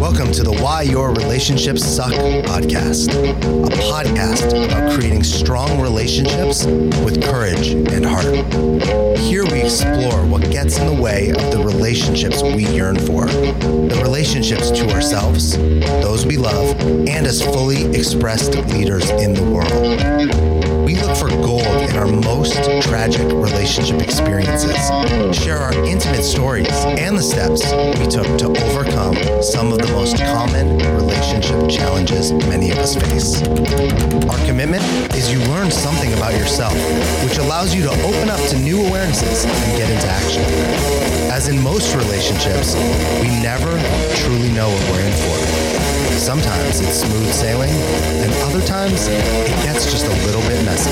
Welcome to the Why Your Relationships Suck podcast, a podcast about creating strong relationships with courage and heart. Here we explore what gets in the way of the relationships we yearn for, the relationships to ourselves, those we love, and as fully expressed leaders in the world. We look for gold in our most tragic relationship experiences, share our intimate stories, and the steps we took to overcome some of the most common relationship challenges many of us face. Our commitment is you learn something about yourself, which allows you to open up to new awarenesses and get into action. As in most relationships, we never truly know what we're in for. Sometimes it's smooth sailing, and other times it gets just a little bit messy.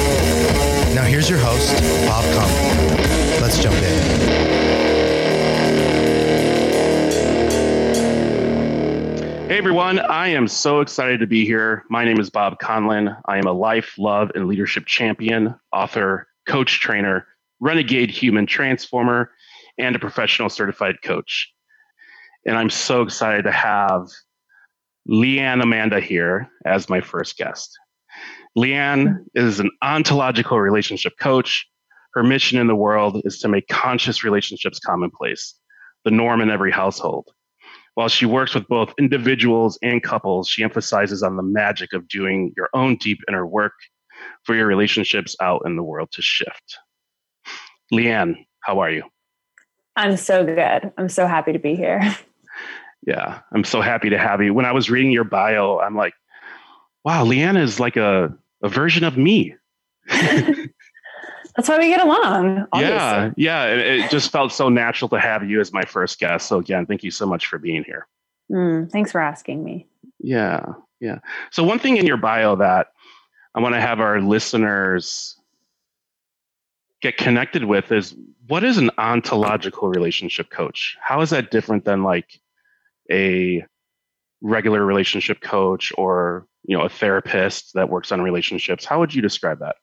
Now, here's your host, Bob Conlon. Let's jump in. Hey everyone, I am so excited to be here. My name is Bob Conlon. I am a life, love, and leadership champion, author, coach trainer, renegade human transformer, and a professional certified coach. And I'm so excited to have Leanne Amanda here as my first guest. Leanne is an ontological relationship coach. Her mission in the world is to make conscious relationships commonplace, the norm in every household. While she works with both individuals and couples, she emphasizes on the magic of doing your own deep inner work for your relationships out in the world to shift. Leanne, how are you? I'm so good. I'm so happy to be here. Yeah, I'm so happy to have you. When I was reading your bio, I'm like, wow, Leanna is like a, a version of me. That's why we get along. Obviously. Yeah, yeah. It, it, just felt so natural to have you as my first guest. So again, thank you so much for being here. Mm, thanks for asking me. Yeah, yeah. So one thing in your bio that I want to have our listeners get connected with is what is an ontological relationship coach? How is that different than like a regular relationship coach or you know a therapist that works on relationships how would you describe that?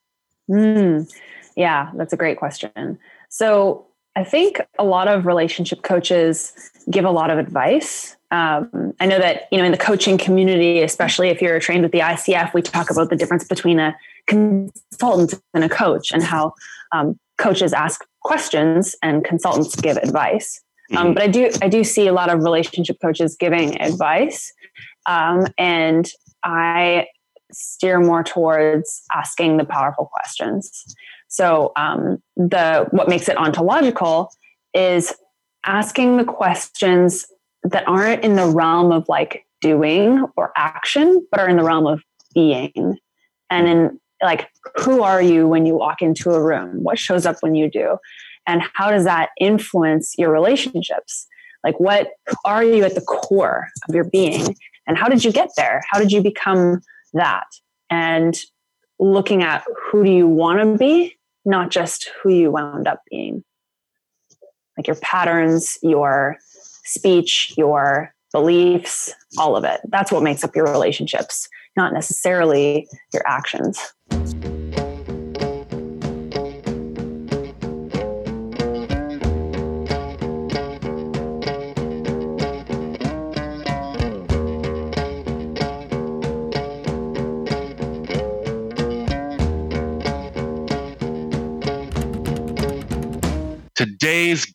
Mm, yeah that's a great question. So i think a lot of relationship coaches give a lot of advice. Um, i know that you know in the coaching community especially if you're trained with the icf we talk about the difference between a consultant and a coach and how um, coaches ask questions and consultants give advice um, mm-hmm. but I do I do see a lot of relationship coaches giving advice, um, and I steer more towards asking the powerful questions. So um, the what makes it ontological is asking the questions that aren't in the realm of like doing or action, but are in the realm of being, and in like who are you when you walk into a room? What shows up when you do? And how does that influence your relationships? Like what are you at the core of your being? And how did you get there? How did you become that? And looking at who do you want to be not just who you wound up being. Like your patterns your speech your beliefs all of it. That's what makes up your relationships not necessarily your actions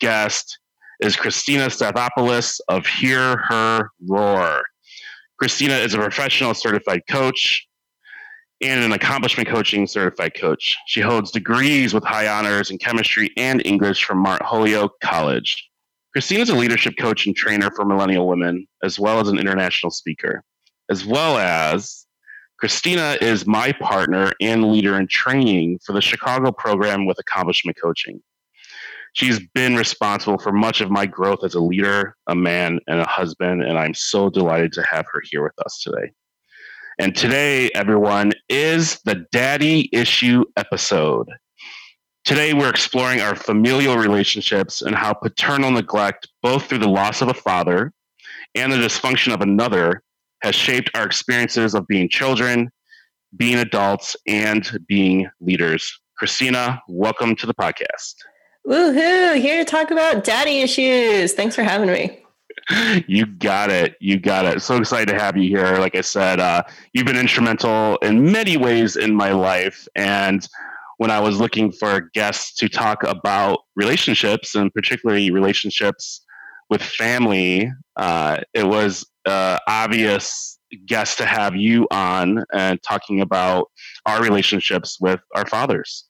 guest is Christina Stathopoulos of Hear Her Roar. Christina is a professional certified coach and an accomplishment coaching certified coach. She holds degrees with high honors in chemistry and English from Mount Holyoke College. Christina is a leadership coach and trainer for millennial women, as well as an international speaker. As well as Christina is my partner and leader in training for the Chicago program with accomplishment coaching. She's been responsible for much of my growth as a leader, a man, and a husband, and I'm so delighted to have her here with us today. And today, everyone, is the Daddy Issue episode. Today, we're exploring our familial relationships and how paternal neglect, both through the loss of a father and the dysfunction of another, has shaped our experiences of being children, being adults, and being leaders. Christina, welcome to the podcast. Woohoo! Here to talk about daddy issues. Thanks for having me. you got it. You got it. So excited to have you here. Like I said, uh, you've been instrumental in many ways in my life. And when I was looking for guests to talk about relationships, and particularly relationships with family, uh, it was uh, obvious guest to have you on and talking about our relationships with our fathers.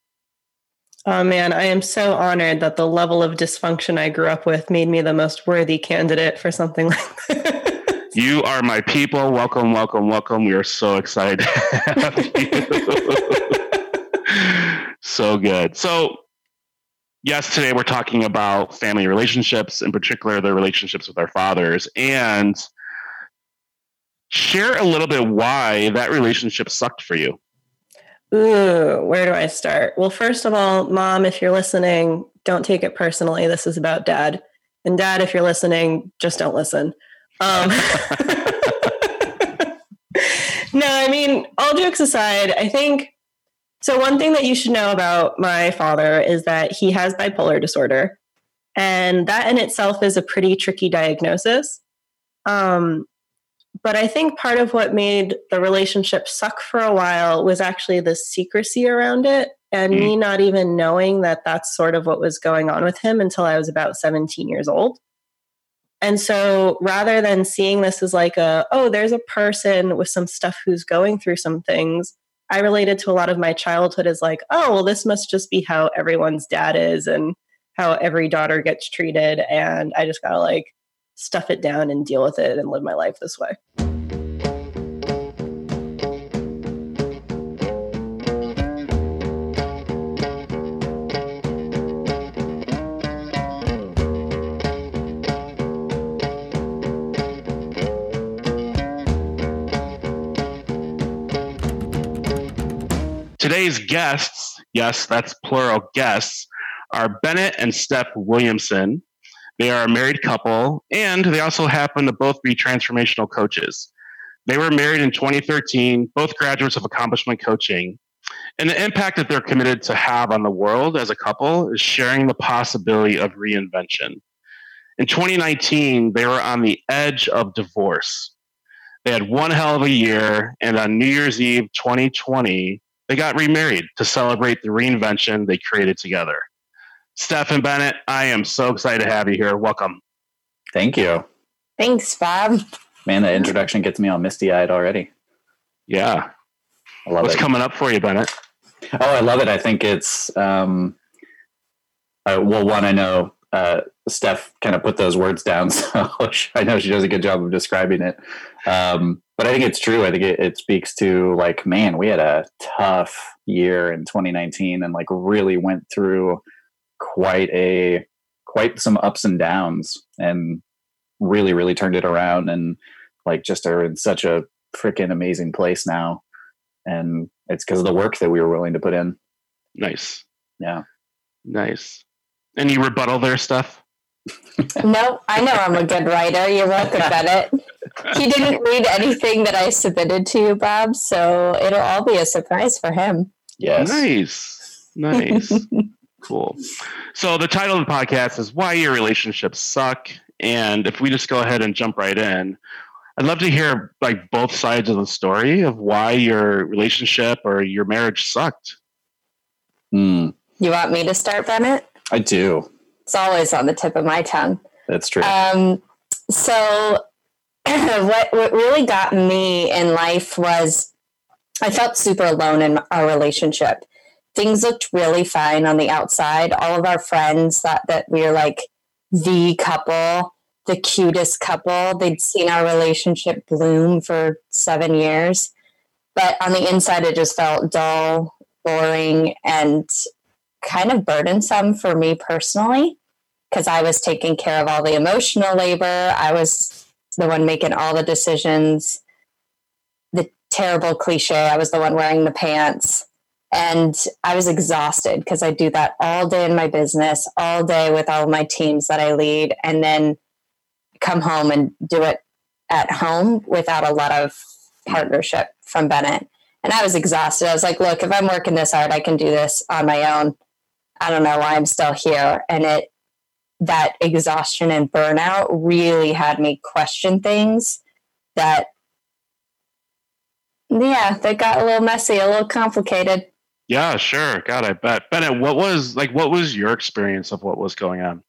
Oh man, I am so honored that the level of dysfunction I grew up with made me the most worthy candidate for something like that. You are my people. Welcome, welcome, welcome. We are so excited to have you. so good. So, yes, today we're talking about family relationships, in particular, the relationships with our fathers, and share a little bit why that relationship sucked for you. Ooh, where do I start? Well, first of all, mom, if you're listening, don't take it personally. This is about dad. And dad, if you're listening, just don't listen. Um, no, I mean, all jokes aside, I think so. One thing that you should know about my father is that he has bipolar disorder. And that in itself is a pretty tricky diagnosis. Um, but I think part of what made the relationship suck for a while was actually the secrecy around it and mm. me not even knowing that that's sort of what was going on with him until I was about 17 years old. And so rather than seeing this as like a, oh, there's a person with some stuff who's going through some things, I related to a lot of my childhood as like, oh, well, this must just be how everyone's dad is and how every daughter gets treated. And I just got to like stuff it down and deal with it and live my life this way. Today's guests, yes, that's plural guests, are Bennett and Steph Williamson. They are a married couple, and they also happen to both be transformational coaches. They were married in 2013, both graduates of accomplishment coaching. And the impact that they're committed to have on the world as a couple is sharing the possibility of reinvention. In 2019, they were on the edge of divorce. They had one hell of a year, and on New Year's Eve 2020, they got remarried to celebrate the reinvention they created together. Steph and Bennett, I am so excited to have you here. Welcome. Thank you. Thanks, Fab. Man, the introduction gets me all misty eyed already. Yeah. I love What's it. coming up for you, Bennett? Oh, I love it. I think it's, um, uh, well, one, I know uh, Steph kind of put those words down, so I know she does a good job of describing it. Um, but I think it's true. I think it, it speaks to like, man, we had a tough year in 2019 and like really went through quite a quite some ups and downs and really really turned it around and like just are in such a freaking amazing place now. And it's because of the work that we were willing to put in. Nice. Yeah. Nice. Any rebuttal there Steph no i know i'm a good writer. You're welcome at it he didn't read anything that i submitted to you bob so it'll all be a surprise for him yes nice nice Cool. So the title of the podcast is Why Your Relationships Suck. And if we just go ahead and jump right in, I'd love to hear like both sides of the story of why your relationship or your marriage sucked. Mm. You want me to start, Bennett? I do. It's always on the tip of my tongue. That's true. Um, so what what really got me in life was I felt super alone in our relationship things looked really fine on the outside. All of our friends thought that we were like the couple, the cutest couple. They'd seen our relationship bloom for seven years. But on the inside, it just felt dull, boring, and kind of burdensome for me personally because I was taking care of all the emotional labor. I was the one making all the decisions. The terrible cliche I was the one wearing the pants and I was exhausted because I do that all day in my business, all day with all my teams that I lead, and then come home and do it at home without a lot of partnership from Bennett. And I was exhausted. I was like, look, if I'm working this hard, I can do this on my own. I don't know why I'm still here. And it that exhaustion and burnout really had me question things that yeah that got a little messy a little complicated Yeah, sure. God, I bet. Bennett, what was like? What was your experience of what was going on?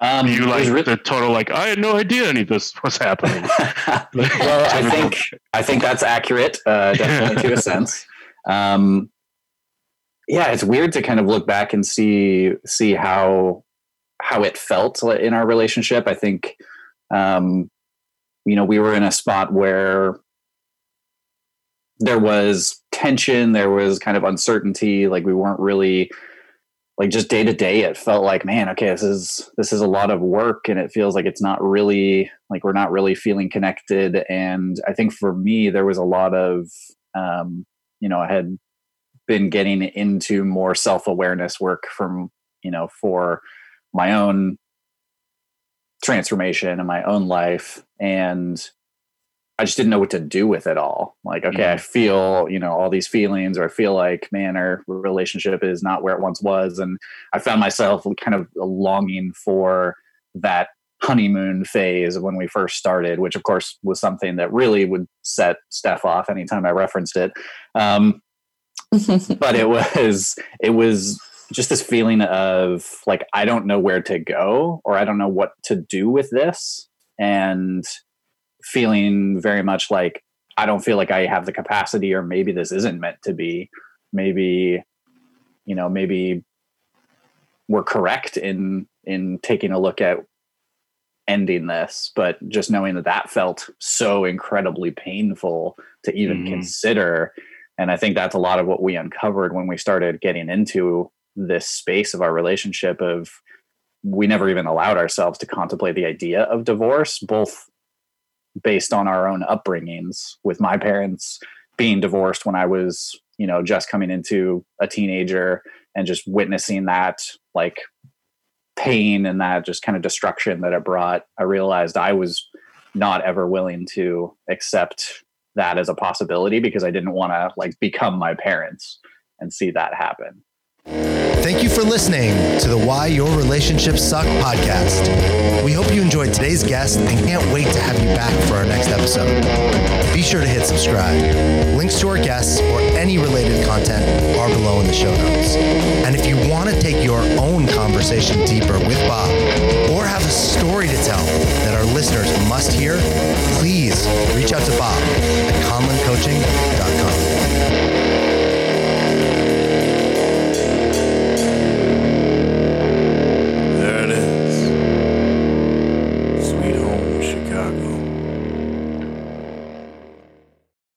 Um, you like was re- the total like I had no idea any of this was happening. well, I think I think that's accurate, uh, definitely to a sense. Um, yeah, it's weird to kind of look back and see see how how it felt in our relationship. I think, um, you know, we were in a spot where there was tension, there was kind of uncertainty, like we weren't really like just day to day it felt like man okay this is this is a lot of work and it feels like it's not really like we're not really feeling connected and i think for me there was a lot of um you know i had been getting into more self-awareness work from you know for my own transformation in my own life and I just didn't know what to do with it all. Like, okay, I feel, you know, all these feelings, or I feel like, man, our relationship is not where it once was. And I found myself kind of longing for that honeymoon phase when we first started, which of course was something that really would set Steph off anytime I referenced it. Um, but it was, it was just this feeling of like, I don't know where to go or I don't know what to do with this. And feeling very much like I don't feel like I have the capacity, or maybe this isn't meant to be. Maybe, you know, maybe we're correct in in taking a look at ending this, but just knowing that that felt so incredibly painful to even Mhm. consider. And I think that's a lot of what we uncovered when we started getting into this space of our relationship of we never even allowed ourselves to contemplate the idea of divorce, both based on our own upbringings with my parents being divorced when I was, you know, just coming into a teenager and just witnessing that like pain and that just kind of destruction that it brought. I realized I was not ever willing to accept that as a possibility because I didn't want to like become my parents and see that happen. Thank you for listening to the Why Your Relationships Suck podcast. We hope you enjoyed today's guest and can't wait to have you back for our next episode. Be sure to hit subscribe. Links to our guests or any related content are below in the show notes. And if you want to take your own conversation deeper with Bob or have a story to tell that our listeners must hear, please reach out to Bob at Conlon Coaching